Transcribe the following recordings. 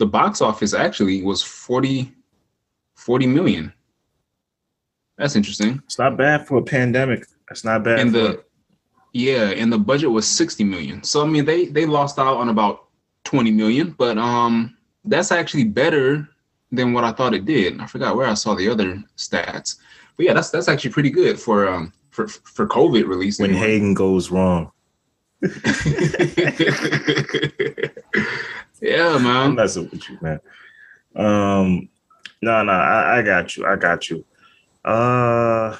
the box office actually was 40, 40 million. That's interesting. It's not bad for a pandemic. It's not bad. And for, the yeah, and the budget was 60 million. So I mean they they lost out on about 20 million, but um that's actually better than what I thought it did. I forgot where I saw the other stats. But yeah, that's that's actually pretty good for um for for COVID release. when anyway. Hagen goes wrong. yeah, I'm man. messing with you, man. Um, no, no, I, I got you. I got you. Uh,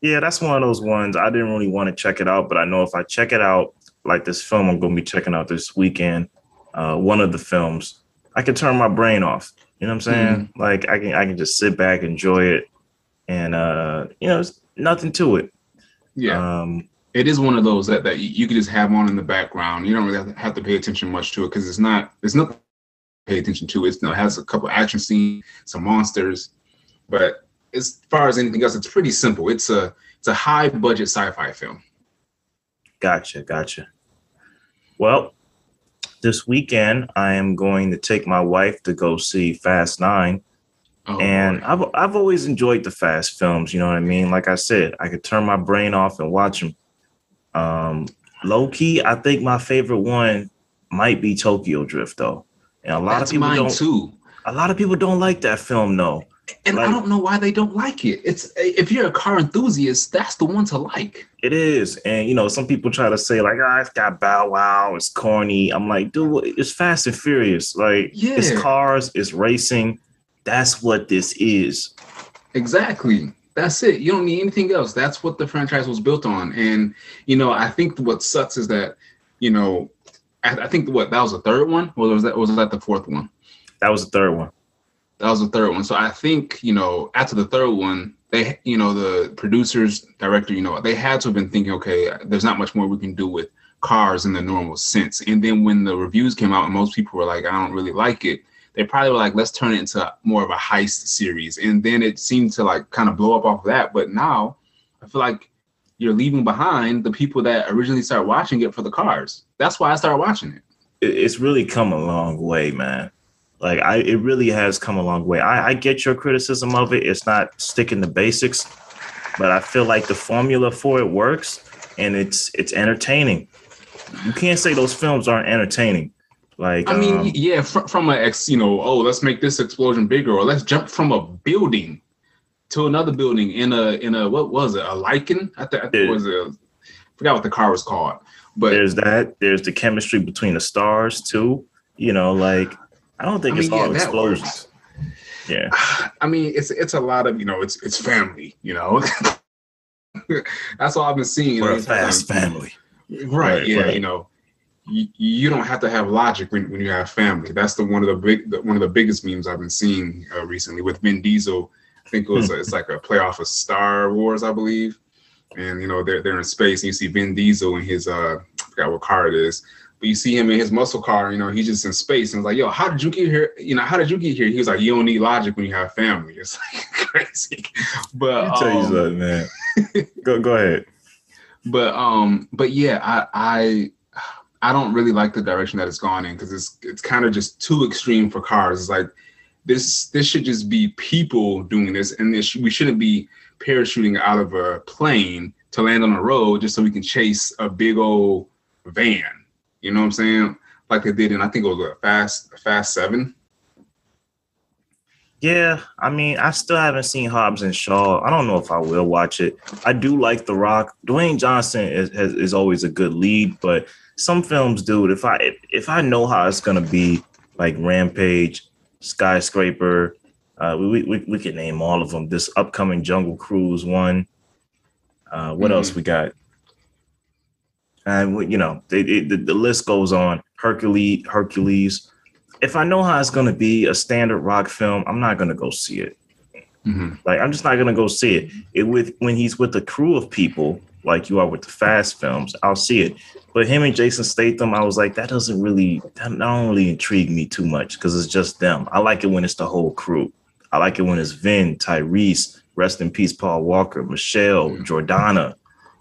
yeah, that's one of those ones. I didn't really want to check it out, but I know if I check it out, like this film I'm going to be checking out this weekend, uh, one of the films, I can turn my brain off. You know what I'm saying? Like I can, I can just sit back, enjoy it, and uh, you know, it's nothing to it. Yeah, Um, it is one of those that, that you, can just have on in the background. You don't really have to, pay attention much to it because it's not it's not to pay attention to. It's, you know, it has a couple action scenes, some monsters, but as far as anything else, it's pretty simple. It's a it's a high budget sci-fi film. Gotcha, gotcha. Well, this weekend I am going to take my wife to go see Fast Nine, Oh, and boy. I've I've always enjoyed the Fast films. You know what I mean? Like I said, I could turn my brain off and watch them. Um, low key, I think my favorite one might be Tokyo Drift, though, and a lot that's of people don't. too. A lot of people don't like that film, though. And Like- I don't know why they don't like it. It's if you're a car enthusiast, that's the one to like. It is, and you know, some people try to say like, "Ah, it's got Bow Wow, it's corny." I'm like, dude, it's Fast and Furious. Like, yeah. it's cars, it's racing. That's what this is. Exactly. That's it. You don't need anything else. That's what the franchise was built on. And you know, I think what sucks is that, you know, I, I think what that was the third one, or was that was that the fourth one? That was the third one. That was the third one. So I think you know, after the third one, they, you know, the producers, director, you know, they had to have been thinking, okay, there's not much more we can do with cars in the normal sense. And then when the reviews came out, and most people were like, I don't really like it. They probably were like, let's turn it into more of a heist series. And then it seemed to like kind of blow up off of that. But now I feel like you're leaving behind the people that originally started watching it for the cars. That's why I started watching it. It- It's really come a long way, man. Like, I it really has come a long way. I, I get your criticism of it. It's not sticking to basics, but I feel like the formula for it works, and it's it's entertaining. You can't say those films aren't entertaining. Like, I mean, um, yeah, fr- from a ex, you know, oh, let's make this explosion bigger, or let's jump from a building to another building in a in a what was it, a Lykan? I, th- I think it was a, forgot what the car was called, but there's that. There's the chemistry between the stars too. You know, like I don't think I it's mean, all that explosions. Yeah, I mean, it's it's a lot of you know, it's it's family, you know. That's all I've been seeing. we're a fast um, family. right? Right, yeah, right. you know, you, you don't have to have logic when, when you have family. That's the one of the big the, one of the biggest memes I've been seeing uh, recently with Vin Diesel. I think it was it's like a playoff of Star Wars, I believe. And you know they're they're in space, and you see Vin Diesel in his uh, I forgot what car it is, but you see him in his muscle car. You know he's just in space, and it's like, yo, how did you get here? You know, how did you get here? He was like, you don't need logic when you have family. It's like crazy, but me tell you um, something, man. go go ahead. but um but yeah i i i don't really like the direction that it's gone in because it's it's kind of just too extreme for cars it's like this this should just be people doing this and this we shouldn't be parachuting out of a plane to land on a road just so we can chase a big old van you know what i'm saying like they did and i think it was a fast fast seven Yeah, I mean, I still haven't seen Hobbs and Shaw. I don't know if I will watch it. I do like The Rock. Dwayne Johnson is has, is always a good lead, but some films, dude, if I if, if I know how it's gonna be, like Rampage, Skyscraper, uh, we we we can name all of them. This upcoming Jungle Cruise one. Uh, what Mhm. else we got? And we- you know, they, it, the, the list goes on. Hercules, Hercules. If I know how it's gonna be a standard rock film, I'm not gonna go see it. mm-hmm. Like I'm just not gonna go see it. It with when he's with a crew of people, like you are with the fast films, I'll see it. But him and Jason Statham, I was like, that doesn't really that don't really intrigue me too much because it's just them. I like it when it's the whole crew. I like it when it's Vin, Tyrese, rest in peace, Paul Walker, Michelle. Jordana,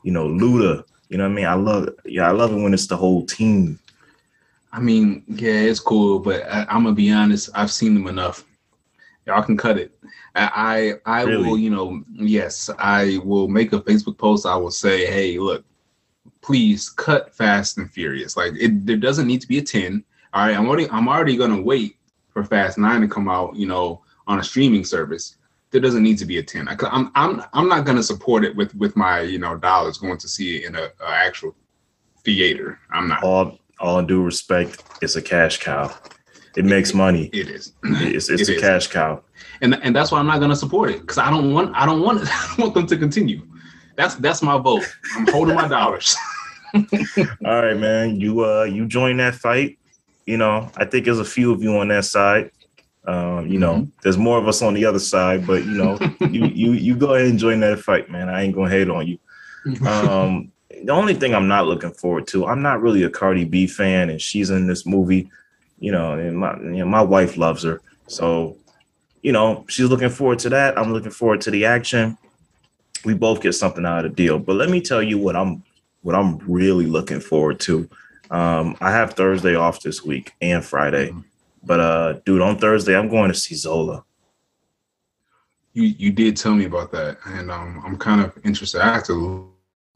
you know, Luda. You know what I mean? I love it. Yeah, I love it when it's the whole team. I mean, yeah, it's cool, but I, am gonna be honest. I've seen them enough. Y'all can cut it. I I, I really? will, you know, yes, I will make a Facebook post. I will say, hey, look, please cut Fast and Furious. Like it, there doesn't need to be a ten. All right, I'm already I'm already gonna wait for Fast Nine to come out. You know, on a streaming service. There doesn't need to be a ten. I, I'm I'm I'm not gonna support it with with my you know dollars going to see it in a, a actual theater. I'm not. All all due respect, it's a cash cow. It makes money. It is. It's, it's it a is. cash cow. And and that's why I'm not gonna support it because I don't want I don't want I don't want them to continue. That's that's my vote. I'm holding my dollars. All right, man. You uh you join that fight. You know, I think there's a few of you on that side. Um, you know, mm-hmm. there's more of us on the other side, but you know, you you you go ahead and join that fight, man. I ain't gonna hate on you. Um, the only thing I'm not looking forward to, I'm not really a Cardi B fan, and she's in this movie. You know, and my you know, my wife loves her, so you know she's looking forward to that. I'm looking forward to the action. We both get something out of the deal. But let me tell you what I'm what I'm really looking forward to. Um, I have Thursday off this week and Friday. Mm-hmm. But uh, dude, on Thursday I'm going to see Zola. You you did tell me about that, and um, I'm kind of interested. I have to look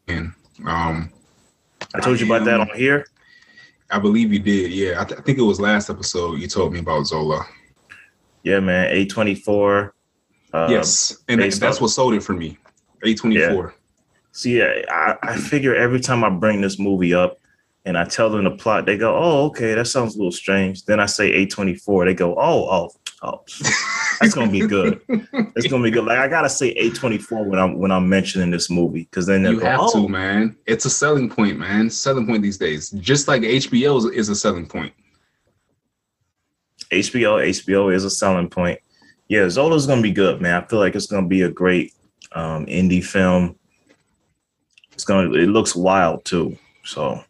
in. Um, I told you about that on here. I believe you did. Yeah, I, th- I, think it was last episode you told me about Zola. Yeah, man. A twenty four. Uh, yes, and that's what sold it for me. A twenty four. See, I, I figure every time I bring this movie up, and I tell them the plot, they go, "Oh, okay, that sounds a little strange." Then I say A24, they go, "Oh, oh, oh, that's gonna be good. It's gonna be good." Like I gotta say A24 when I'm when I'm mentioning this movie because then you go, have oh. to, man. It's a selling point, man. Selling point these days, just like HBO is a selling point. HBO, HBO is a selling point. Yeah, Zola's gonna be good, man. I feel like it's gonna be a great um, indie film. It's gonna. It looks wild too. So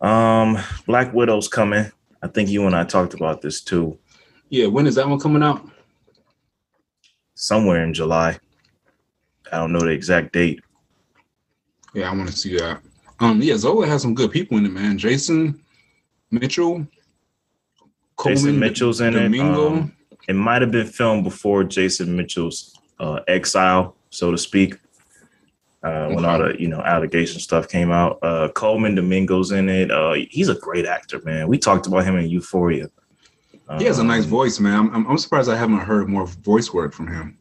um, Black Widow's coming. I think you and I talked about this too. Yeah, when is that one coming out? Somewhere in July. I don't know the exact date. Yeah, I want to see that. Um, yeah, Zola has some good people in it, man. Jason Mitchell, Colman, Jason Mitchell's in Domingo. it. Um, it might have been filmed before Jason Mitchell's uh, exile, so to speak uh, when all the you know allegation stuff came out. Uh, Colman Domingo's in it. Uh, he's a great actor, man. We talked about him in Euphoria. He has a nice um, voice, man. I'm, I'm surprised I haven't heard more voice work from him.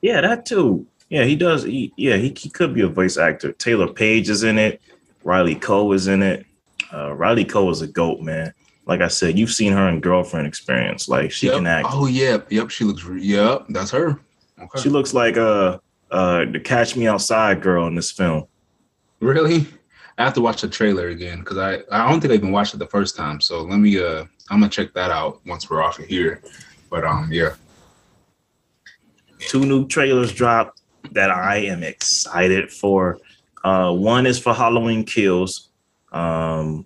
Yeah, that too. Yeah, he does. He, yeah, he, he could be a voice actor. Taylour Paige is in it. Riley Keough is in it. Uh, Riley Keough is a goat, man. Like I said, you've seen her in Girlfriend Experience. Like she yep. can act. Oh yeah, yep. She looks. Yep, that's her. Okay. She looks like uh uh, the Catch Me Outside girl in this film. Really? I have to watch the trailer again because I I don't think I even watched it the first time. So let me uh I'm gonna check that out once we're off of here. But um yeah. Two new trailers dropped that I am excited for. Uh one is for Halloween Kills. Um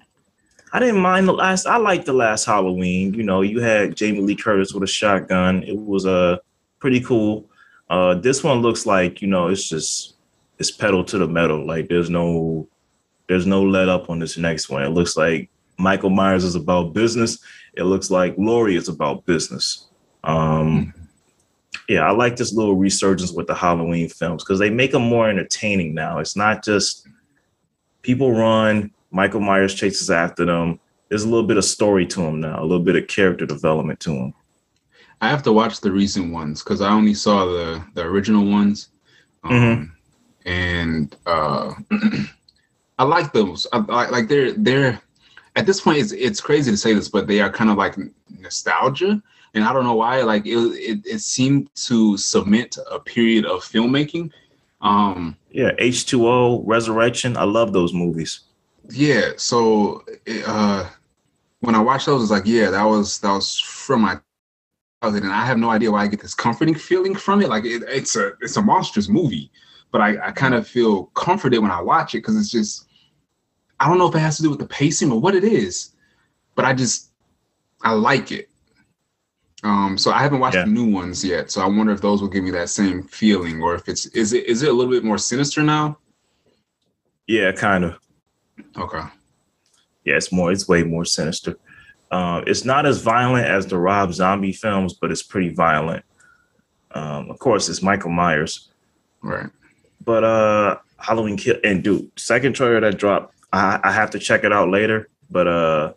I didn't mind the last I liked the last Halloween. You know, you had Jamie Lee Curtis with a shotgun. It was a uh, pretty cool. Uh, this one looks like you know it's just it's pedal to the metal. Like there's no there's no let up on this next one. It looks like Michael Myers is about business. It looks like Laurie is about business. Um, yeah, I like this little resurgence with the Halloween films because they make them more entertaining now. It's not just people run, Michael Myers chases after them. There's a little bit of story to them now, a little bit of character development to them. I have to watch the recent ones because I only saw the the original ones, um, mm-hmm. and uh, I like those. I, I, like they're they're at this point it's it's crazy to say this, but they are kind of like nostalgia, and I don't know why. Like it it, it seemed to cement a period of filmmaking. Um, yeah, H two O, Resurrection. I love those movies. Yeah, so uh, when I watched those, it's like yeah, that was that was from my and I have no idea why I get this comforting feeling from it. Like it, it's a it's a monstrous movie, but I, I kind of feel comforted when I watch it because it's just I don't know if it has to do with the pacing or what it is, but I just I like it. Um, so I haven't watched yeah. the new ones yet, so I wonder if those will give me that same feeling, or if it's is it is it a little bit more sinister now? Yeah, kind of. Okay. Yeah, it's more. It's way more sinister. Uh, it's not as violent as the Rob Zombie films, but it's pretty violent. Um, of course, it's Michael Myers. Right. But uh, Halloween Kill and dude, second trailer that dropped. I, I have to check it out later. But uh,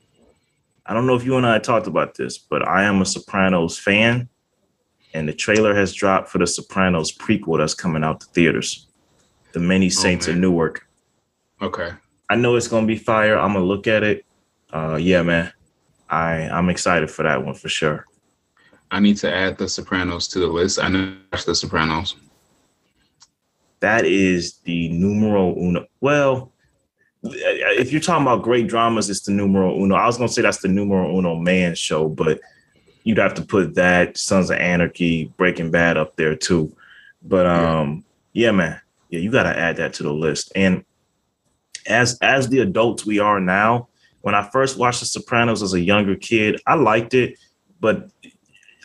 I don't know if you and I talked about this, but I am a Sopranos fan, and the trailer has dropped for the Sopranos prequel that's coming out to theaters, The Many Saints oh, of Newark. Okay. I know it's gonna be fire. I'm gonna look at it. Uh, yeah, man. I I'm excited for that one for sure. I need to add The Sopranos to the list. I know The Sopranos. That is the numero uno. Well, if you're talking about great dramas, it's the numero uno. I was gonna say that's the numero uno man show, but you'd have to put that Sons of Anarchy, Breaking Bad up there too. But um, yeah, yeah man, yeah, you gotta add that to the list. And as as the adults we are now, when I first watched The Sopranos as a younger kid, I liked it, but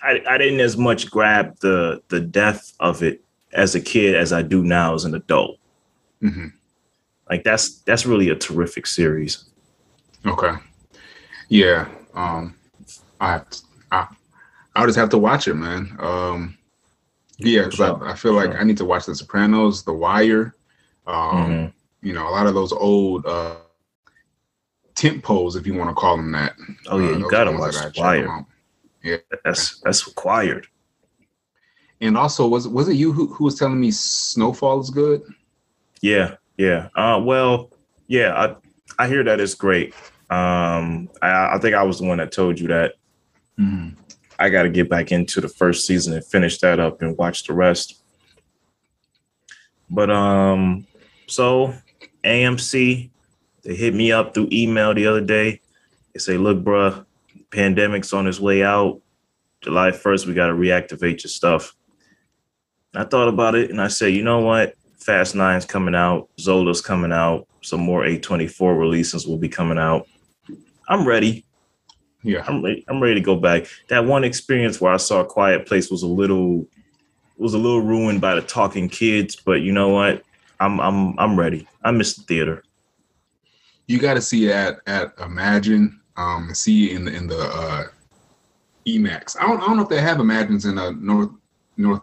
I, I didn't as much grab the the depth of it as a kid as I do now as an adult. Mm-hmm. Like that's that's really a terrific series. Okay. Yeah. Um I have to, I I'll just have to watch it, man. Um yeah, because sure. I, I, feel like sure. I need to watch The Sopranos, The Wire. Um, mm-hmm. you know, a lot of those old uh tent poles, if you want to call them that. Oh yeah, uh, you gotta watch The Wire. Yeah, that's that's required. And also, was was it you who, who was telling me Snowfall is good? Yeah, yeah. Uh, well, yeah, I I hear that it's great. Um, I, I think I was the one that told you that. Mm-hmm. I got to get back into the first season and finish that up and watch the rest. But um, so AMC, they hit me up through email the other day. They say, "Look, bruh, pandemic's on its way out. July 1st, we got to reactivate your stuff." I thought about it and I said, you know what? Fast Nine's coming out, Zola's coming out, some more A24 releases will be coming out. I'm ready. Yeah. I'm ready. I'm ready to go back. That one experience where I saw Quiet Place was a little was a little ruined by the talking kids, but you know what? I'm I'm I'm ready. I miss the theater. You got to see that at Imagine. Um, see in the in the uh, Emax. I don't I don't know if they have Imagines in uh, North North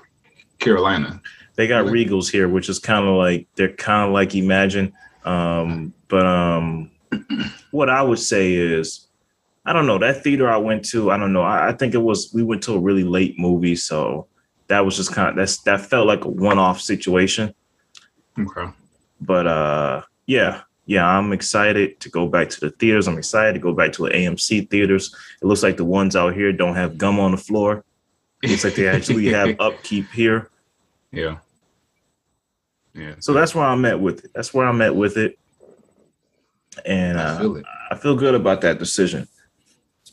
Carolina. They got Regals here, which is kind of like they're kind of like Imagine. Um, but um, what I would say is, I don't know that theater I went to. I don't know. I, I think it was we went to a really late movie, so that was just kind of that's that felt like a one-off situation. Okay. But uh, yeah, yeah, I'm excited to go back to the theaters. I'm excited to go back to the AMC theaters. It looks like the ones out here don't have gum on the floor. It's like they actually have upkeep here. Yeah. Yeah. So that's where I'm at with it. That's where I'm at with it. And I feel, uh, I feel good about that decision.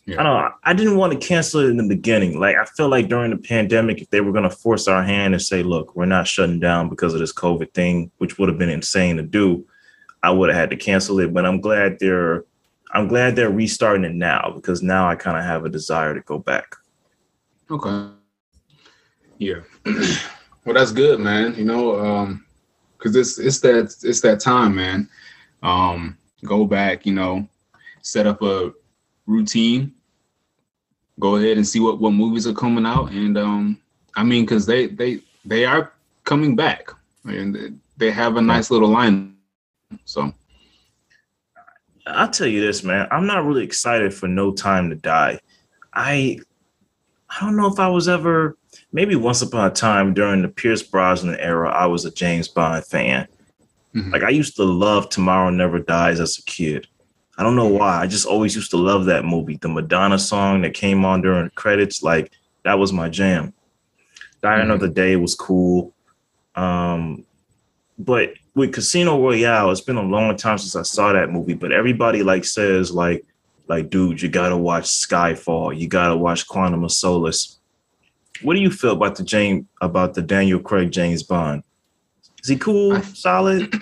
Yeah. I don't know. I didn't want to cancel it in the beginning. Like I feel like during the pandemic, if they were going to force our hand and say, "Look, we're not shutting down because of this COVID thing," which would have been insane to do, I would have had to cancel it. But I'm glad they're, I'm glad they're restarting it now because now I kind of have a desire to go back. Okay. Yeah. well, that's good, man. You know, um, because it's it's that it's that time, man. Um, go back, you know, set up a routine. Go ahead and see what what movies are coming out, and um, I mean, because they they they are coming back, and they have a nice little line. So. I'll tell you this, man. I'm not really excited for No Time to Die. I I don't know if I was ever maybe once upon a time during the Pierce Brosnan era, I was a James Bond fan. Mm-hmm. Like I used to love Tomorrow Never Dies as a kid. I don't know why. I just always used to love that movie. The Madonna song that came on during the credits, like that was my jam. Die mm-hmm. Another Day was cool. Um, but with Casino Royale, it's been a long time since I saw that movie. But everybody like says like like, dude, you gotta watch Skyfall. You gotta watch Quantum of Solace. What do you feel about the James about the Daniel Craig James Bond? Is he cool, I, solid?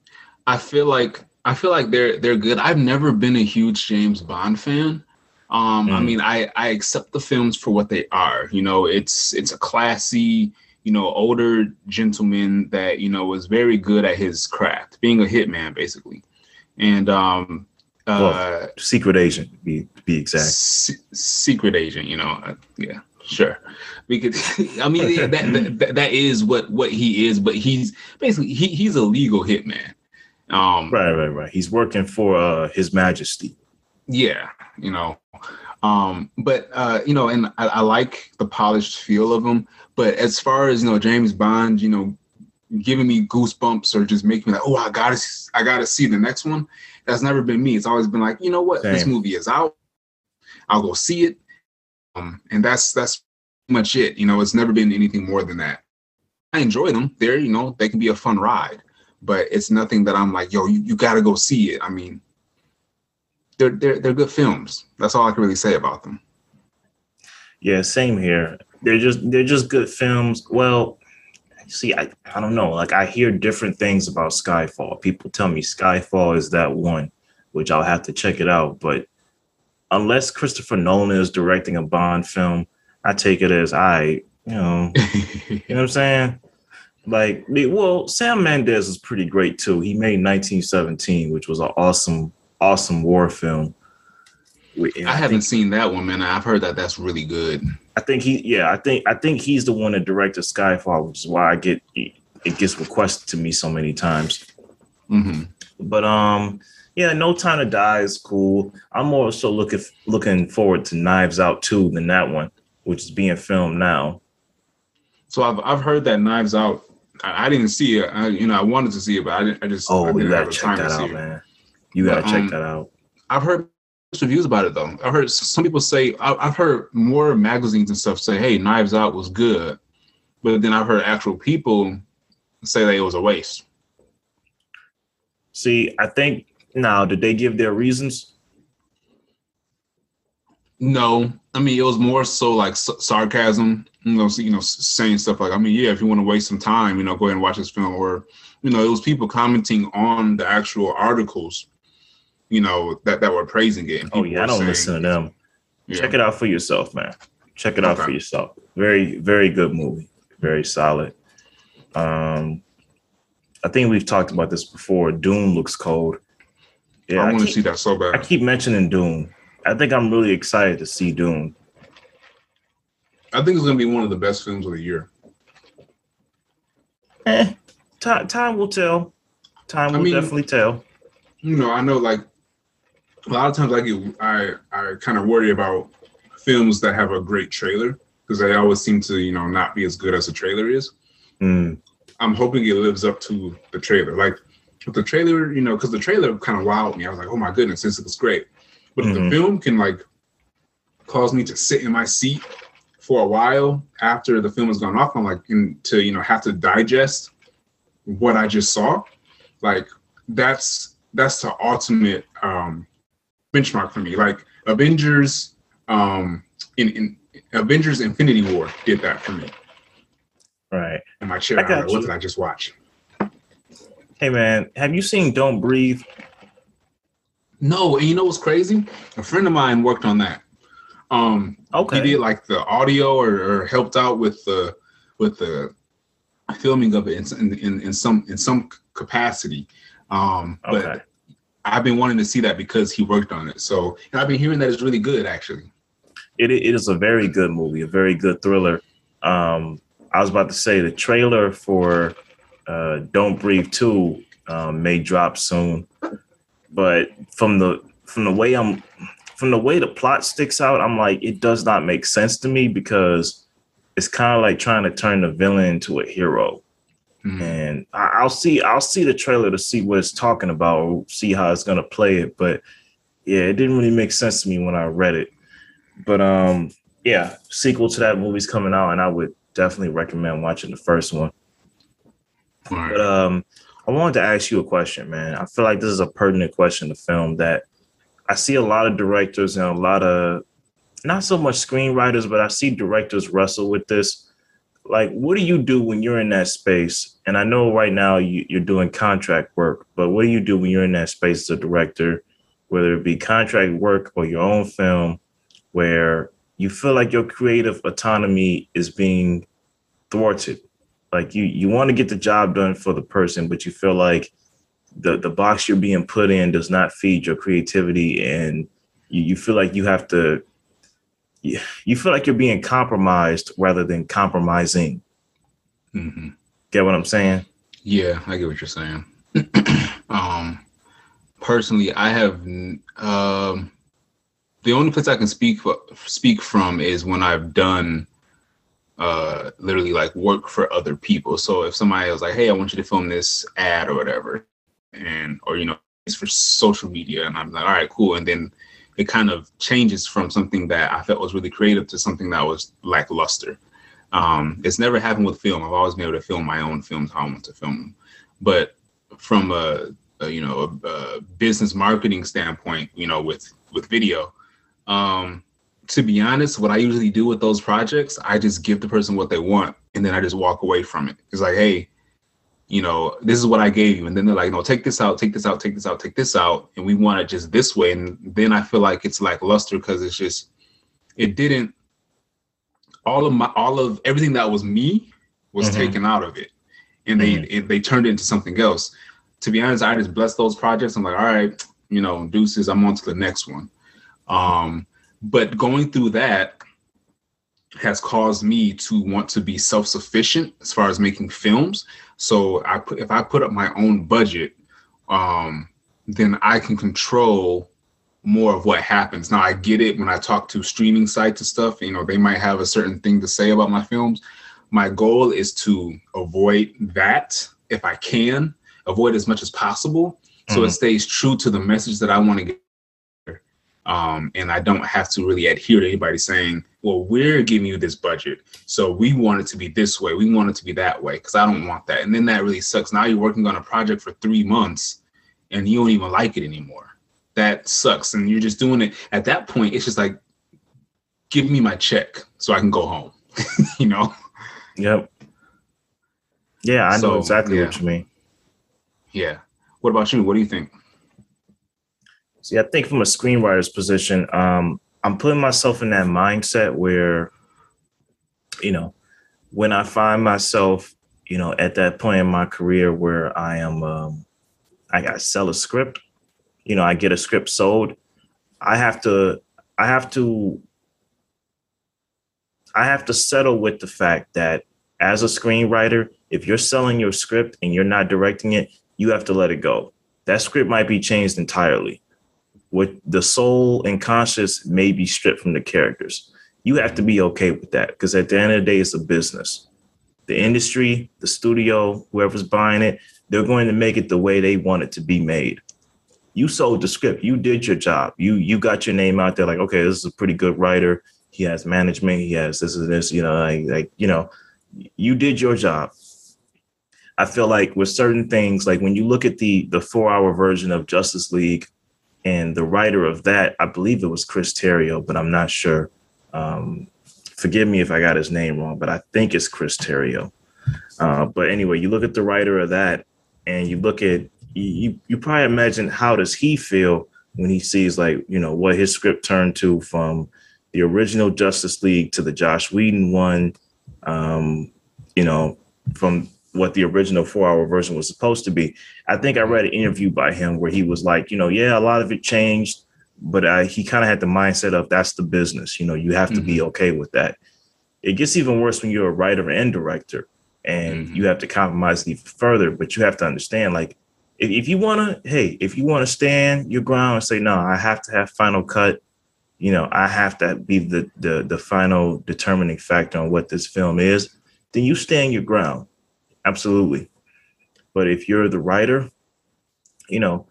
I feel like I feel like they're they're good. I've never been a huge James Bond fan. Um, mm. I mean, I I accept the films for what they are. You know, it's it's a classy, you know, older gentleman that you know was very good at his craft, being a hitman basically. And um, Uh, Well, Secret Agent, be be exact. se- secret agent, you know. uh, yeah, sure. because. I mean, that, that that is what what he is, but he's basically he he's a legal hitman. Um, Right, right, right. He's working for uh His Majesty. yeah you know um but uh you know and I, I like the polished feel of him but as far as you know james bond you know giving me goosebumps or just making me like oh i gotta i gotta see the next one that's never been me it's always been like you know what this movie is out i'll go see it um and that's that's much it you know it's never been anything more than that i enjoy them they're you know they can be a fun ride but it's nothing that i'm like yo you, you gotta go see it i mean they're they're they're good films. That's all I can really say about them. Yeah, same here. They're just they're just good films. Well, see, I, I don't know. Like I hear different things about Skyfall. People tell me Skyfall is that one, which I'll have to check it out. But unless Christopher Nolan is directing a Bond film, I take it as I, you know, you know what I'm saying? Like, well, Sam Mendes is pretty great too. He made 1917, which was an awesome, awesome war film. And I haven't think- seen that one, man. I've heard that that's really good. I think he, yeah, I think I think he's the one that directed Skyfall, which is why I get it gets requested to me so many times. hmm But um, yeah, No Time to Die is cool. I'm also looking looking forward to Knives Out two than that one, which is being filmed now. So I've I've heard that Knives Out. I, I didn't see it. I, you know, I wanted to see it, but I didn't. I just I Oh, you didn't gotta check that out, man. You gotta But, check um, that out. I've heard reviews about it though. I've heard some people say I, I've heard more magazines and stuff say, "Hey, Knives Out was good," but then I've heard actual people say that it was a waste. See, I think now did they give their reasons? No, I mean it was more so like s- sarcasm. You know, you know, saying stuff like, I mean, yeah, if you want to waste some time, you know, go ahead and watch this film. Or, you know, it was people commenting on the actual articles, you know, that that were praising it. Oh yeah, I don't saying- listen to them. Yeah. Check it out for yourself, man. Check it out for yourself. Very, very good movie. Very solid. Um, I think we've talked about this before. Dune looks cold. Yeah, I I, want to see that so bad. I keep mentioning Dune. I think I'm really excited to see Dune. I think it's gonna be one of the best films of the year. Eh, time, time will tell. Time I will mean- definitely tell. You know, I know like a lot of times I get I I kind of worry about films that have a great trailer because they always seem to you know not be as good as the trailer is. Mm, I'm hoping it lives up to the trailer. Like with the trailer, you know, because the trailer kind of wowed me. I was like, oh my goodness, this looks great. But if Mhm. the film can like cause me to sit in my seat for a while after the film has gone off, I'm like, and to you know have to digest what I just saw, like that's that's the ultimate um benchmark for me. Like Avengers, um, in, in Avengers Infinity War did that for me. right. In my chair, I I was got like, what did I just watch? Hey man, have you seen Don't Breathe? No, and you know what's crazy? A friend of mine worked on that. Um, Okay. he did like the audio or, or helped out with the with the filming of it in in, in some in some capacity. Um, but Okay. I've been wanting to see that because he worked on it. So and I've been hearing that it's really good actually. it, it is a very good movie, a very good thriller. Um, I was about to say the trailer for uh, Don't Breathe 2 um, may drop soon, but from the from the way I'm from the way the plot sticks out, I'm like it does not make sense to me because it's kind of like trying to turn the villain into a hero. Mhm. And I, I'll see I'll see the trailer to see what it's talking about, or see how it's gonna play it. But yeah, it didn't really make sense to me when I read it. But um, yeah, sequel to that movie's coming out, and I would definitely recommend watching the first one. Right. But um, I wanted to ask you a question, man. I feel like this is a pertinent question to film that I see a lot of directors and a lot of not so much screenwriters, but I see directors wrestle with this. Like, what do you do when you're in that space? And I know right now you, you're doing contract work, but what do you do when you're in that space as a director, whether it be contract work or your own film, where you feel like your creative autonomy is being thwarted? Like you, you want to get the job done for the person, but you feel like the the box you're being put in does not feed your creativity and you, you feel like you have to you, you feel like you're being compromised rather than compromising. Hmm get what i'm saying? Yeah, I get what you're saying. um, personally, I have um, the only place I can speak speak from is when I've done uh literally like work for other people. So if somebody was like, "Hey, I want you to film this ad or whatever," and or you know, it's for social media, and I'm like, "All right, cool," and then it kind of changes from something that I felt was really creative to something that was lackluster. Um, it's never happened with film. I've always been able to film my own films how I want to film them. But from a, a you know a, a business marketing standpoint, you know, with with video, um, to be honest, what I usually do with those projects, I just give the person what they want, and then I just walk away from it. It's like, hey, you know, this is what I gave you, and then they're like, no, take this out, take this out, take this out, take this out, and we want it just this way, and then I feel like it's like luster because it's just it didn't all of my all of everything that was me was Mhm. taken out of it. And they it, they turned it into something else. To be honest i just blessed those projects. I'm like all right you know deuces i'm on to the next one. Um but going through that has caused me to want to be self-sufficient as far as making films so i put if i put up my own budget um then i can control more of what happens. Now I get it when I talk to streaming sites and stuff, you know, they might have a certain thing to say about my films. My goal is to avoid that if I can, avoid as much as possible. So it Mhm. stays true to the message that I want to get. Um, and I don't have to really adhere to anybody saying, well, we're giving you this budget. So we want it to be this way. We want it to be that way. Cause I don't want that. And then that really sucks. Now you're working on a project for three months and you don't even like it anymore that sucks and you're just doing it at that point it's just like give me my check so i can go home you know yep yeah i know exactly yeah. what you mean yeah what about you what do you think See, I think from a screenwriter's position, um, I'm putting myself in that mindset where, you know, when I find myself, you know, at that point in my career where I am, um, I, I sell a script, you know, I get a script sold, I have to, I have to, I have to settle with the fact that as a screenwriter, if you're selling your script and you're not directing it, you have to let it go. That script might be changed entirely what the soul and conscience may be stripped from the characters. You have to be okay with that because at the end of the day, it's a business. The industry, the studio, whoever's buying it, they're going to make it the way they want it to be made. You sold the script. You did your job. You you got your name out there. Like, okay, this is a pretty good writer. He has management. He has this and this. You know, like, like you know, you did your job. I feel like with certain things, like when you look at the the four hour version of Justice League, and the writer of that, I believe it was Chris Terrio, but I'm not sure. Um, forgive me if I got his name wrong, but I think it's Chris Terrio. Uh, but anyway, you look at the writer of that, and you look at you. You probably imagine how does he feel when he sees like you know what his script turned to from the original Justice League to the Josh Whedon one. Um, you know, from what the original four hour version was supposed to be. I think I read an interview by him where he was like, you know, yeah, a lot of it changed, but uh, he kind of had the mindset of that's the business. You know, you have to be okay with that. It gets even worse when you're a writer and director and Mhm. you have to compromise even further, but you have to understand like, if, if you want to, hey, if you want to stand your ground and say, no, I have to have final cut, you know, I have to be the, the, the final determining factor on what this film is, then you stand your ground absolutely. But if you're the writer you know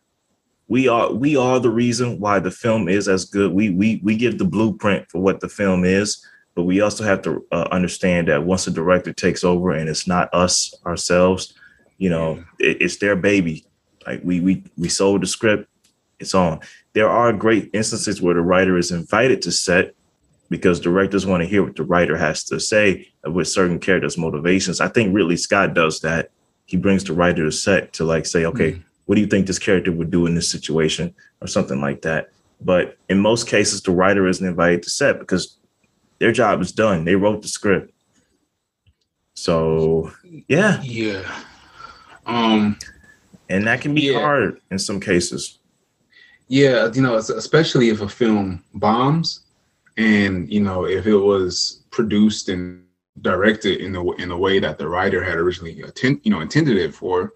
we are we are the reason why the film is as good. We we we give the blueprint for what the film is but we also have to uh, understand that once the director takes over and it's not us ourselves you know it, it's their baby. Like we we we sold the script. It's on. There are great instances where the writer is invited to set because directors want to hear what the writer has to say with certain characters' motivations. I think Ridley Scott does that. He brings the writer to set to like say, okay, Mhm. what do you think this character would do in this situation, or something like that. But in most cases, the writer isn't invited to set because their job is done. They wrote the script. So yeah, yeah um and that can be yeah. hard in some cases. Yeah, you know, especially if a film bombs, and you know, if it was produced and directed in the in a way that the writer had originally attend, you know intended it for,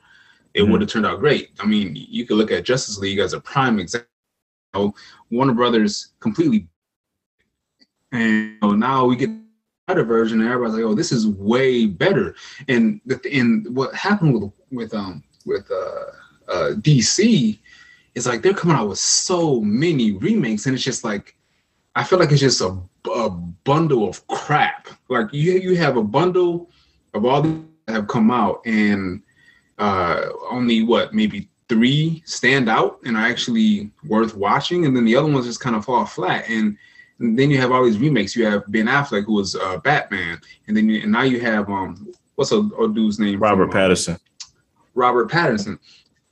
it mm-hmm. would have turned out great. I mean, you could look at Justice League as a prime example. Warner Brothers completely, and you know, now we get other version, and everybody's like, "Oh, this is way better." And the, and what happened with with um with uh, uh DC is like they're coming out with so many remakes, and it's just like I feel like it's just a, a bundle of crap. Like you you have a bundle of all that have come out, and uh only what maybe three stand out and are actually worth watching, and then the other ones just kind of fall flat. And, and then you have all these remakes. You have Ben Affleck, who was uh, Batman, and then you, and now you have um, what's a, a dude's name? Robert from, uh, Pattinson. Robert Pattinson.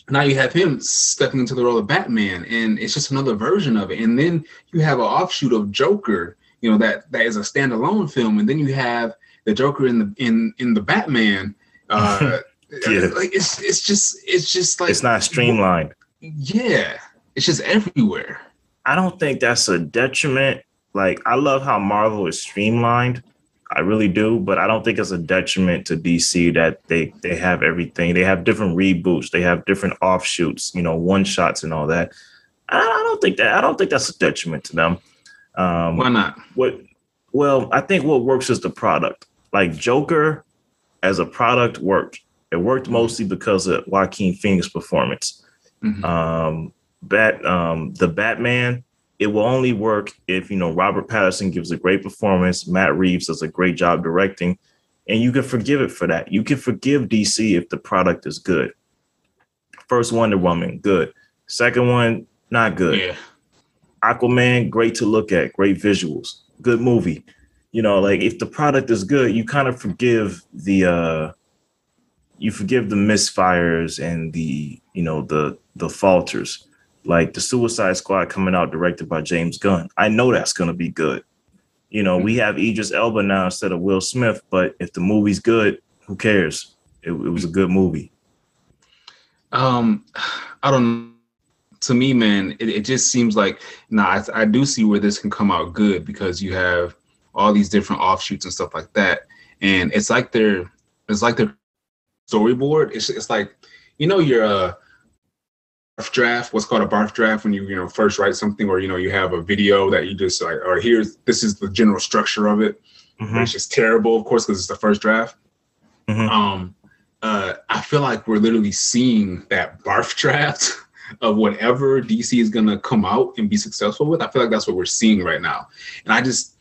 Now you have him stepping into the role of Batman, and it's just another version of it. And then you have an offshoot of Joker, you know that that is a standalone film, and then you have the Joker in the in in the Batman. Uh, yeah. Like it's it's just it's just like it's not streamlined. Yeah, it's just everywhere. I don't think that's a detriment. Like I love how Marvel is streamlined. I really do, but I don't think it's a detriment to DC that they they have everything. They have different reboots, they have different offshoots, you know, one shots and all that. I don't think that I don't think that's a detriment to them. Um, Why not? What? Well, I think what works is the product. Like Joker, as a product, worked. It worked mostly because of Joaquin Phoenix performance. Mm-hmm. Um, Bat, um, the Batman, it will only work if you know Robert Pattinson gives a great performance, Matt Reeves does a great job directing, and you can forgive it for that. You can forgive DC if the product is good. First Wonder Woman, good. Second one, not good. Yeah. Aquaman, great to look at, great visuals, good movie. You know, like if the product is good, you kind of forgive the uh you forgive the misfires and the you know the the falters like the suicide squad coming out directed by james gunn. I know that's going to be good. You know we have idris elba now instead of will smith but if the movie's good who cares? It, it was a good movie. Um i don't to me man it, it just seems like nah I, I do see where this can come out good because you have all these different offshoots and stuff like that. And it's like they're it's like they're storyboard. It's it's like you know your uh draft, what's called a barf draft when you you know first write something or you know you have a video that you just like or here's this is the general structure of it. Mm-hmm. It's just terrible, of course, because it's the first draft. Mm-hmm. Um, uh, I feel like we're literally seeing that barf draft of whatever DC is gonna come out and be successful with. I feel like that's what we're seeing right now, and I just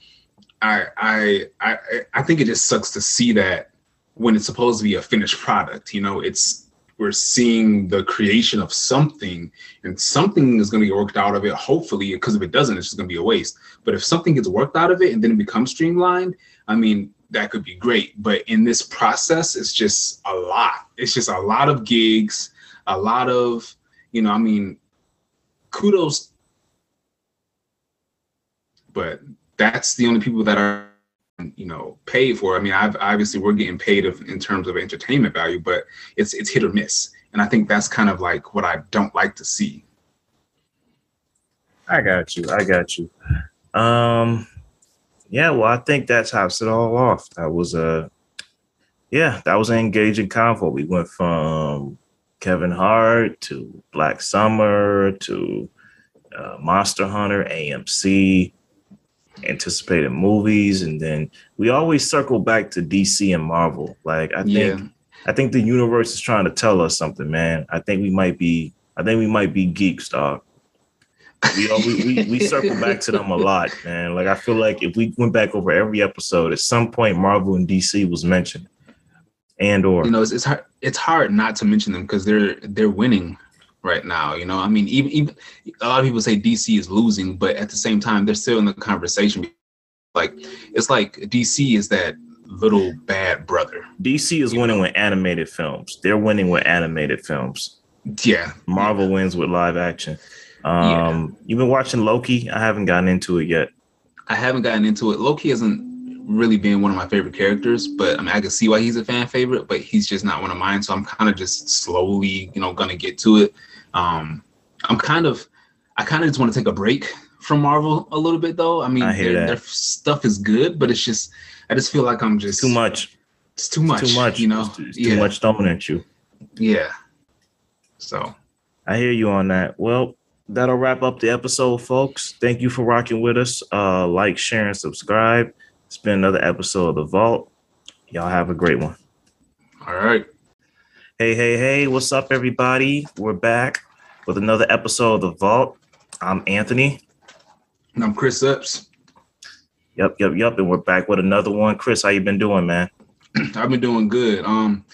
I I I I think it just sucks to see that when it's supposed to be a finished product. You know, it's we're seeing the creation of something, and something is going to get worked out of it. Hopefully, because if it doesn't, it's just going to be a waste. But if something gets worked out of it and then it becomes streamlined, I mean, that could be great. But in this process, it's just a lot. It's just a lot of gigs, a lot of, you know, I mean, kudos. But that's the only people that are you know paid for. I mean, I've, obviously we're getting paid in terms of entertainment value, but it's it's hit or miss, and I think that's kind of like what I don't like to see. I got you. I got you. Um, yeah. Well, I think that tops it all off. That was a, yeah, that was an engaging convo. We went from Kevin Hart to Black Summer to uh, Monster Hunter, AMC anticipated movies, and then we always circle back to DC and Marvel. Like I think yeah. I think the universe is trying to tell us something, man. I think we might be I think we might be geeks, dog. We, we, we, we circle back to them a lot, man. Like I feel like if we went back over every episode, at some point Marvel and DC was mentioned, and or you know it's, it's hard it's hard not to mention them because they're they're winning right now. You know, I mean, even even a lot of people say DC is losing, but at the same time, they're still in the conversation. Like it's like DC is that little bad brother. DC is winning know? with animated films. They're winning with animated films. Yeah. Marvel yeah. wins with live action. Um, yeah. you've been watching Loki. I haven't gotten into it yet. I haven't gotten into it. Loki hasn't really been one of my favorite characters, but I mean, I can see why he's a fan favorite, but he's just not one of mine. So I'm kind of just slowly, you know, gonna get to it. Um, I'm kind of, I kind of just want to take a break from Marvel a little bit, though. I mean, I hear their, that. their stuff is good, but it's just, I just feel like I'm just Too much. It's too much. Too much. You know. It's, it's yeah. too much throwing at you. Yeah. So I hear you on that. Well, that'll wrap up the episode, folks. Thank you for rocking with us. Uh, like, share, and subscribe. It's been another episode of The Vault. Y'all have a great one. all right. Hey, hey, hey, what's up, everybody? We're back with another episode of The Vault. I'm Anthony. And I'm Chris Epps. Yep, yep, yep. And we're back with another one. Chris, how you been doing, man? I've been doing good. Um,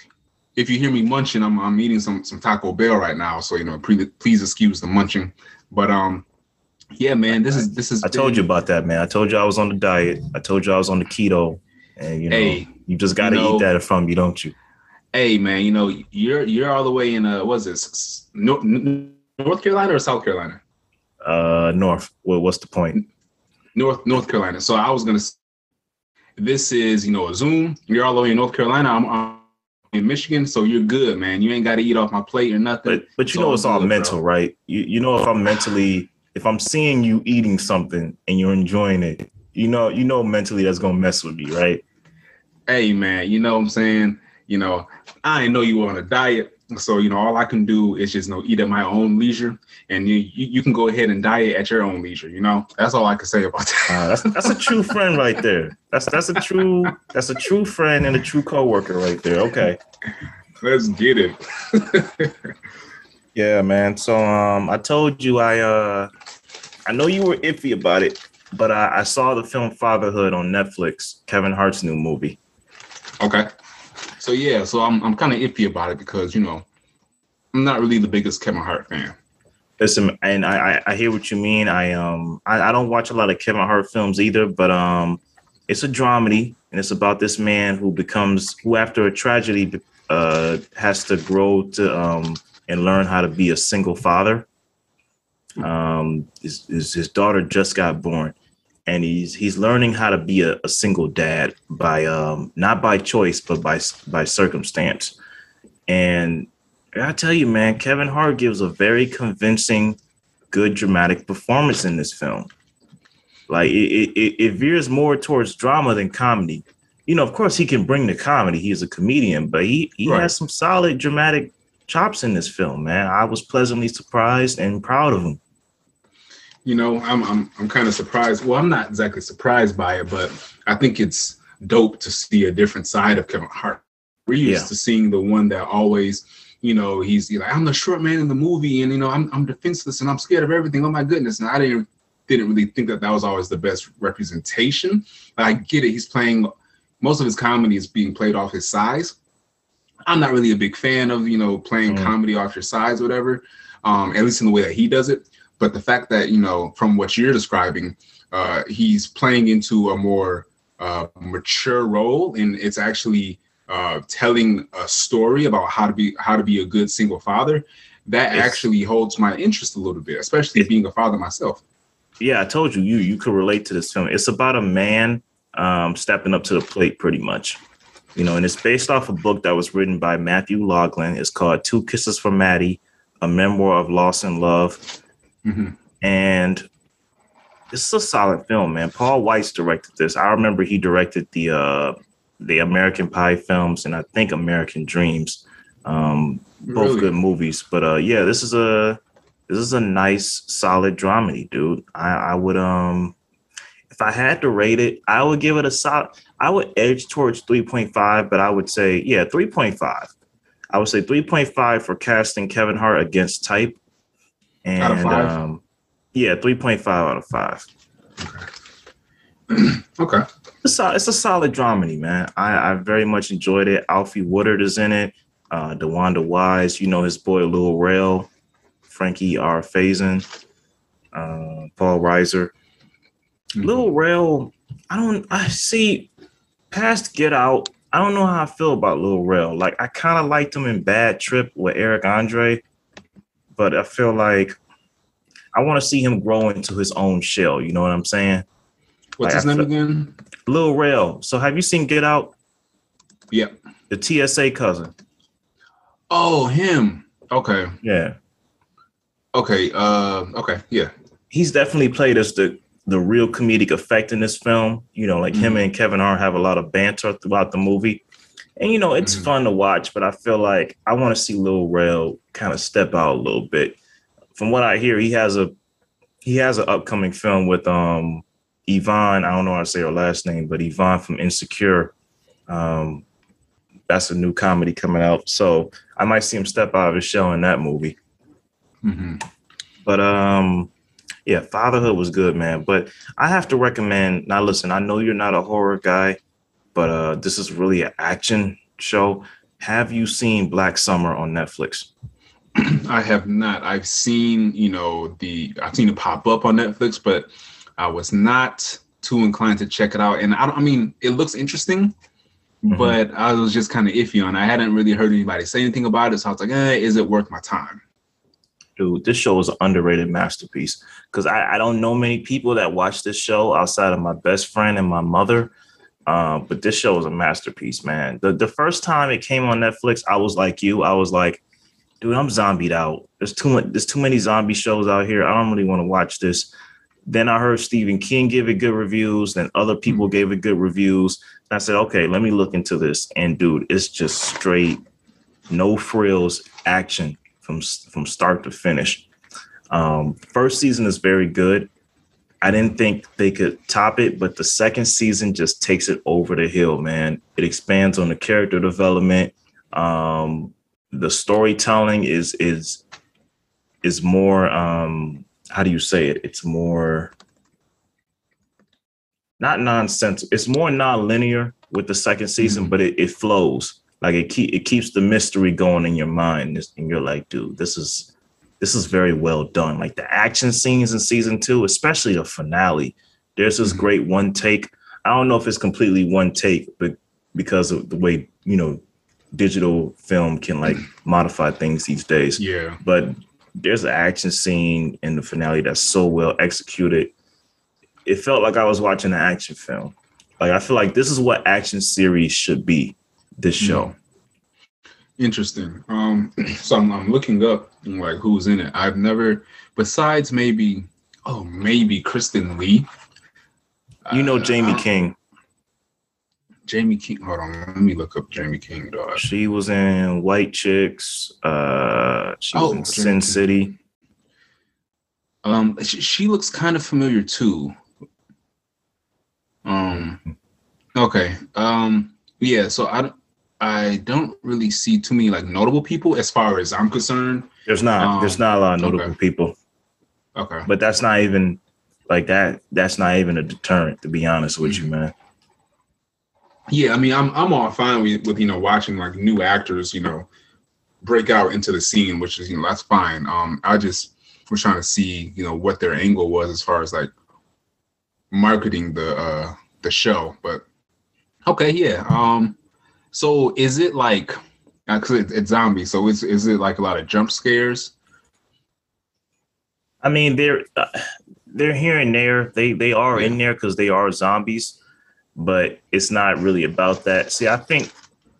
if you hear me munching, I'm I'm eating some some Taco Bell right now, so you know, pre- please excuse the munching. But um, yeah, man, this is this is. I told you about that, man. I told you I was on the diet. I told you I was on the keto. And you know, Hey, you just gotta you know- eat that from you, don't you? Hey, man, you know, you're you're all the way in uh, what's this, North, North Carolina or South Carolina? Uh North. Well, what's the point? North North Carolina. So I was gonna. This is you know a Zoom. You're all the way in North Carolina. I'm, I'm in Michigan, so you're good, man. You ain't got to eat off my plate or nothing. But but you It's know it's all good, bro. mental, right? You you know if I'm mentally if I'm seeing you eating something and you're enjoying it, you know you know mentally that's gonna mess with me, right? hey man, you know what I'm saying? You know, I didn't know you were on a diet. So, you know, all I can do is just you know eat at my own leisure. And you you, you can go ahead and diet at your own leisure, you know? That's all I can say about that. Uh, that's that's a true friend right there. That's that's a true that's a true friend and a true coworker right there. Okay. Let's get it. Yeah, man. So um I told you I uh I know you were iffy about it, but I, I saw the film Fatherhood on Netflix, Kevin Hart's new movie. Okay. So yeah, so I'm I'm kind of iffy about it because, you know, I'm not really the biggest Kevin Hart fan. Listen, and I, I hear what you mean. I um I, I don't watch a lot of Kevin Hart films either, but um it's a dramedy and it's about this man who becomes who after a tragedy uh has to grow to um and learn how to be a single father. Um his, his, his daughter just got born and he's he's learning how to be a, a single dad by um not by choice but by by circumstance. And I tell you, man, Kevin Hart gives a very convincing, good dramatic performance in this film. Like it, it, it veers more towards drama than comedy. You know, of course, he can bring the comedy. He's a comedian, but he he Right. has some solid dramatic chops in this film, man. I was pleasantly surprised and proud of him. You know, I'm I'm I'm kind of surprised. Well, I'm not exactly surprised by it, but I think it's dope to see a different side of Kevin Hart. We're used Yeah. to seeing the one that always, you know, he's like, I'm the short man in the movie, and you know, I'm I'm defenseless and I'm scared of everything. Oh my goodness! And I didn't didn't really think that that was always the best representation. But I get it. He's playing most of his comedy is being played off his size. I'm not really a big fan of you know playing Mm. comedy off your size, whatever. Um, at least in the way that he does it. But the fact that you know, from what you're describing, uh, he's playing into a more uh, mature role, and it's actually uh, telling a story about how to be how to be a good single father. That Yes. actually holds my interest a little bit, especially being a father myself. Yeah, I told you, you you could relate to this film. It's about a man um, stepping up to the plate, pretty much. You know, and it's based off a book that was written by Matthew Logelin. It's called Two Kisses for Maddy, a memoir of loss and love. Mhm. And it's a solid film, man. Paul Weitz directed this. I remember he directed the uh, the American Pie films and I think American Dreamz. Um, both Really? good movies. But uh, yeah, this is a this is a nice, solid dramedy, dude. I, I would um, if I had to rate it, I would give it a solid. I would edge towards three point five, but I would say yeah, three point five. I would say three point five for casting Kevin Hart against type, and Out of five? um, yeah, three point five out of five. Okay. It's a, it's a solid dramedy, man. I, I very much enjoyed it. Alfre Woodard is in it. Uh, DeWanda Wise, you know his boy Lil Rel, Frankie R. Faison, uh, Paul Reiser. Mhm. Lil Rel, I don't. I see past Get Out. I don't know how I feel about Lil Rel. Like I kind of liked him in Bad Trip with Eric Andre, but I feel like I want to see him grow into his own shell. You know what I'm saying? What's Like, his name again? Lil Rel. So have you seen Get Out? Yep. The TSA cousin. Oh, him. Okay. Yeah. Okay. Uh. Okay. Yeah. He's definitely played as the the real comedic effect in this film. You know, like mm-hmm. him and Kevin Hart have a lot of banter throughout the movie. And you know, it's mm-hmm. fun to watch, but I feel like I want to see Lil Rel kind of step out a little bit. From what I hear, he has a he has an upcoming film with um Yvonne. I don't know how to say her last name, but Yvonne from Insecure. Um, that's a new comedy coming out, so I might see him step out of his shell in that movie. Mm-hmm. But um, yeah, Fatherhood was good, man. But I have to recommend. Now, listen, I know you're not a horror guy, but uh, this is really an action show. Have you seen Black Summer on Netflix? I have not. I've seen, you know, the I've seen it pop up on Netflix, but I was not too inclined to check it out. And I, don't I mean, it looks interesting, mm-hmm. but I was just kind of iffy on. I hadn't really heard anybody say anything about it, so I was like, eh, is it worth my time? Dude, this show is an underrated masterpiece because I, I don't know many people that watch this show outside of my best friend and my mother. Uh, but this show is a masterpiece, man. The the first time it came on Netflix, I was like you. I was like, dude, I'm zombied out. There's too much. There's too many zombie shows out here. I don't really want to watch this. Then I heard Stephen King give it good reviews. Then other people mm-hmm. gave it good reviews. And I said, okay, let me look into this. And dude, it's just straight, no frills action from from start to finish. Um, first season is very good. I didn't think they could top it, but the second season just takes it over the hill, man. It expands on the character development. Um, the storytelling is is is more um how do you say it it's more not nonsense it's more non-linear with the second season mm-hmm. but it, it flows like it keep it keeps the mystery going in your mind and you're like dude this is this is very well done like the action scenes in season two especially the finale there's this mm-hmm. great one take i don't know if it's completely one take but because of the way you know digital film can like modify things these days. Yeah. But there's an action scene in the finale that's so well executed. It felt like I was watching an action film. Like I feel like this is what action series should be. This hmm. show. Interesting. Um, so I'm, I'm looking up like who's in it. I've never, besides maybe, oh maybe Kristen Lee. You know uh, King. Jaime King. Hold on, let me look up Jaime King. Dog. She was in White Chicks. Uh, she was oh, in Sin City. Um, she, she looks kind of familiar too. Um, okay. Um, yeah. So I don't, I don't really see too many like notable people as far as I'm concerned. There's not. Um, there's not a lot of notable okay. people. Okay. But that's not even like that. That's not even a deterrent, to be honest with mm-hmm. you, man yeah, I mean, I'm I'm all fine with, with you know watching like new actors, you know, break out into the scene, which is you know that's fine. Um, I just was trying to see you know what their angle was as far as like marketing the uh the show, but okay, yeah. Um, so is it like because uh, it, it's zombie, so is is it like a lot of jump scares? I mean, they're uh, they're here and there. They they are yeah. in there because they are zombies but it's not really about that. See, I think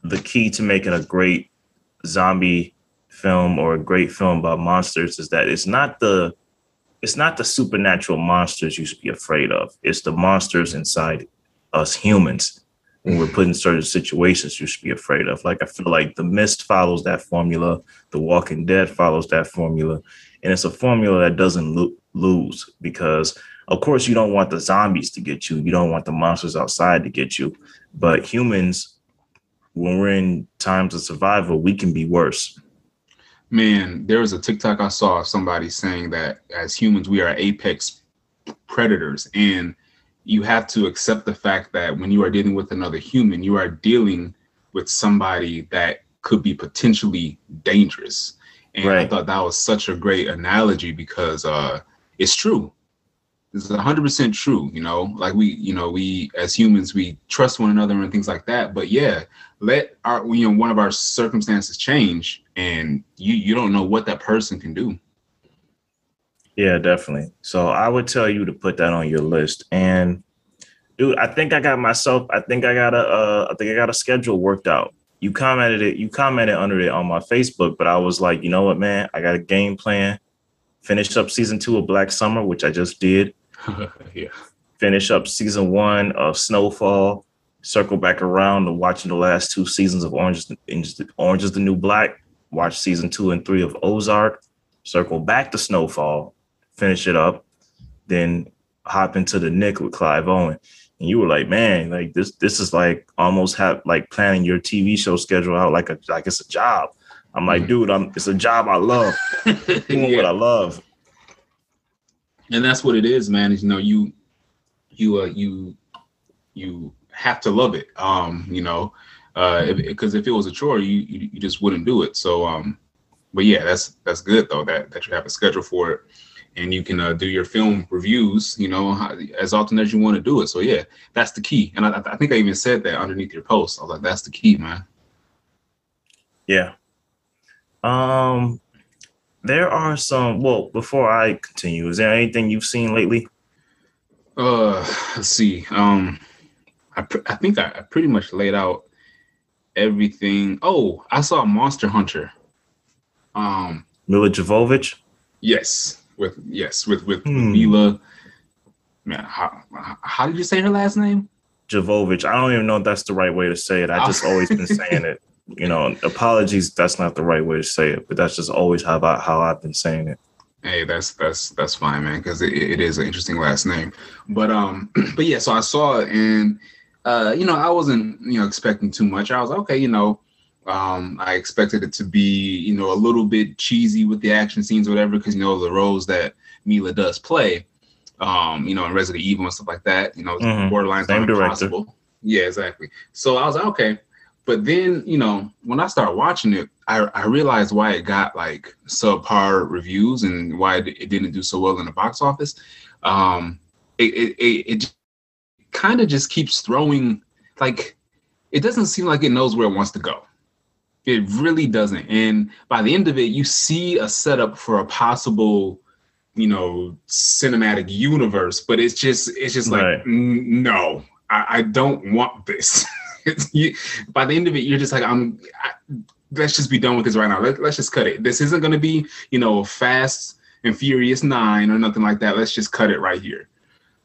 the key to making a great zombie film or a great film about monsters is that it's not the it's not the supernatural monsters you should be afraid of. It's the monsters inside us humans when we're put in certain situations you should be afraid of. Like I feel like The Mist follows that formula, The Walking Dead follows that formula, and it's a formula that doesn't lo- lose because of course, you don't want the zombies to get you. You don't want the monsters outside to get you. But humans, when we're in times of survival, we can be worse. Man, there was a TikTok I saw of somebody saying that as humans, we are apex predators. And you have to accept the fact that when you are dealing with another human, you are dealing with somebody that could be potentially dangerous. And right. I thought that was such a great analogy because uh, it's true this is 100% true you know like we you know we as humans we trust one another and things like that but yeah let our you know one of our circumstances change and you you don't know what that person can do yeah definitely so i would tell you to put that on your list and dude. I think I got myself. I think I got a. Uh, I think I got a schedule worked out. You commented it. You commented under it on my Facebook, but I was like, you know what, man? I got a game plan. Finish up season two of Black Summer, which I just did. yeah. Finish up season one of Snowfall. Circle back around to watching the last two seasons of Orange is the, Orange is the New Black. Watch season two and three of Ozark. Circle back to Snowfall. Finish it up. Then hop into the Knick with Clive Owen. And you were like, man, like this, this is like almost have like planning your TV show schedule out like a like it's a job. I'm like, mm-hmm. dude, I'm it's a job I love. Doing yeah. what I love. And that's what it is, man. Is you know, you you uh you you have to love it. Um, you know, uh because if, if, it was a chore, you, you you just wouldn't do it. So um, but yeah, that's that's good though that that you have a schedule for it and you can uh, do your film reviews, you know, as often as you want to do it. So yeah, that's the key. And I, I, think I even said that underneath your post. I was like, that's the key, man. Yeah. Um, there are some. Well, before I continue, is there anything you've seen lately? Uh, let's see. Um, I I think I, I pretty much laid out everything. Oh, I saw Monster Hunter. Um, Milla Jovovich. Yes, with yes with with, hmm. Milla. Man, how how did you say her last name? Jovovich. I don't even know if that's the right way to say it. I just always been saying it. You know, apologies. That's not the right way to say it, but that's just always how I, how I've been saying it. Hey, that's that's that's fine, man, because it, it is an interesting last name. But um, but yeah, so I saw it, and uh, you know, I wasn't you know expecting too much. I was okay, you know, um, I expected it to be, you know, a little bit cheesy with the action scenes or whatever, because you know the roles that Milla does play, um, you know, in Resident Evil and stuff like that, you know, mm-hmm. borderline impossible. Yeah, exactly. So I was like, okay. But then, you know, when I started watching it, I, I realized why it got like subpar reviews and why it, it didn't do so well in the box office. Um, it it, it, it kind of just keeps throwing like it doesn't seem like it knows where it wants to go. It really doesn't. And by the end of it, you see a setup for a possible, you know, cinematic universe, but it's just it's just like right. no, I, I, don't want this. you, by the end of it, you're just like I'm. I, let's just be done with this right now. Let, let's just cut it. This isn't going to be, you know, fast and furious nine or nothing like that. Let's just cut it right here.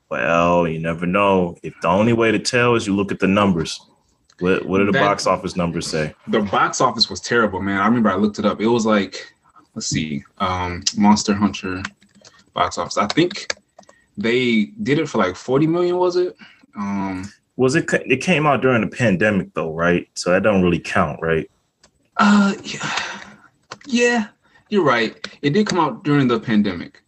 Well, you never know. If the only way to tell is you look at the numbers. What what did the that, box office numbers say? The box office was terrible, man. I remember I looked it up. It was like, let's see, um, Monster Hunter box office. I think they did it for like 40 million, was it? Um was it it came out during the pandemic though, right? So that don't really count, right? Uh yeah, yeah you're right. It did come out during the pandemic.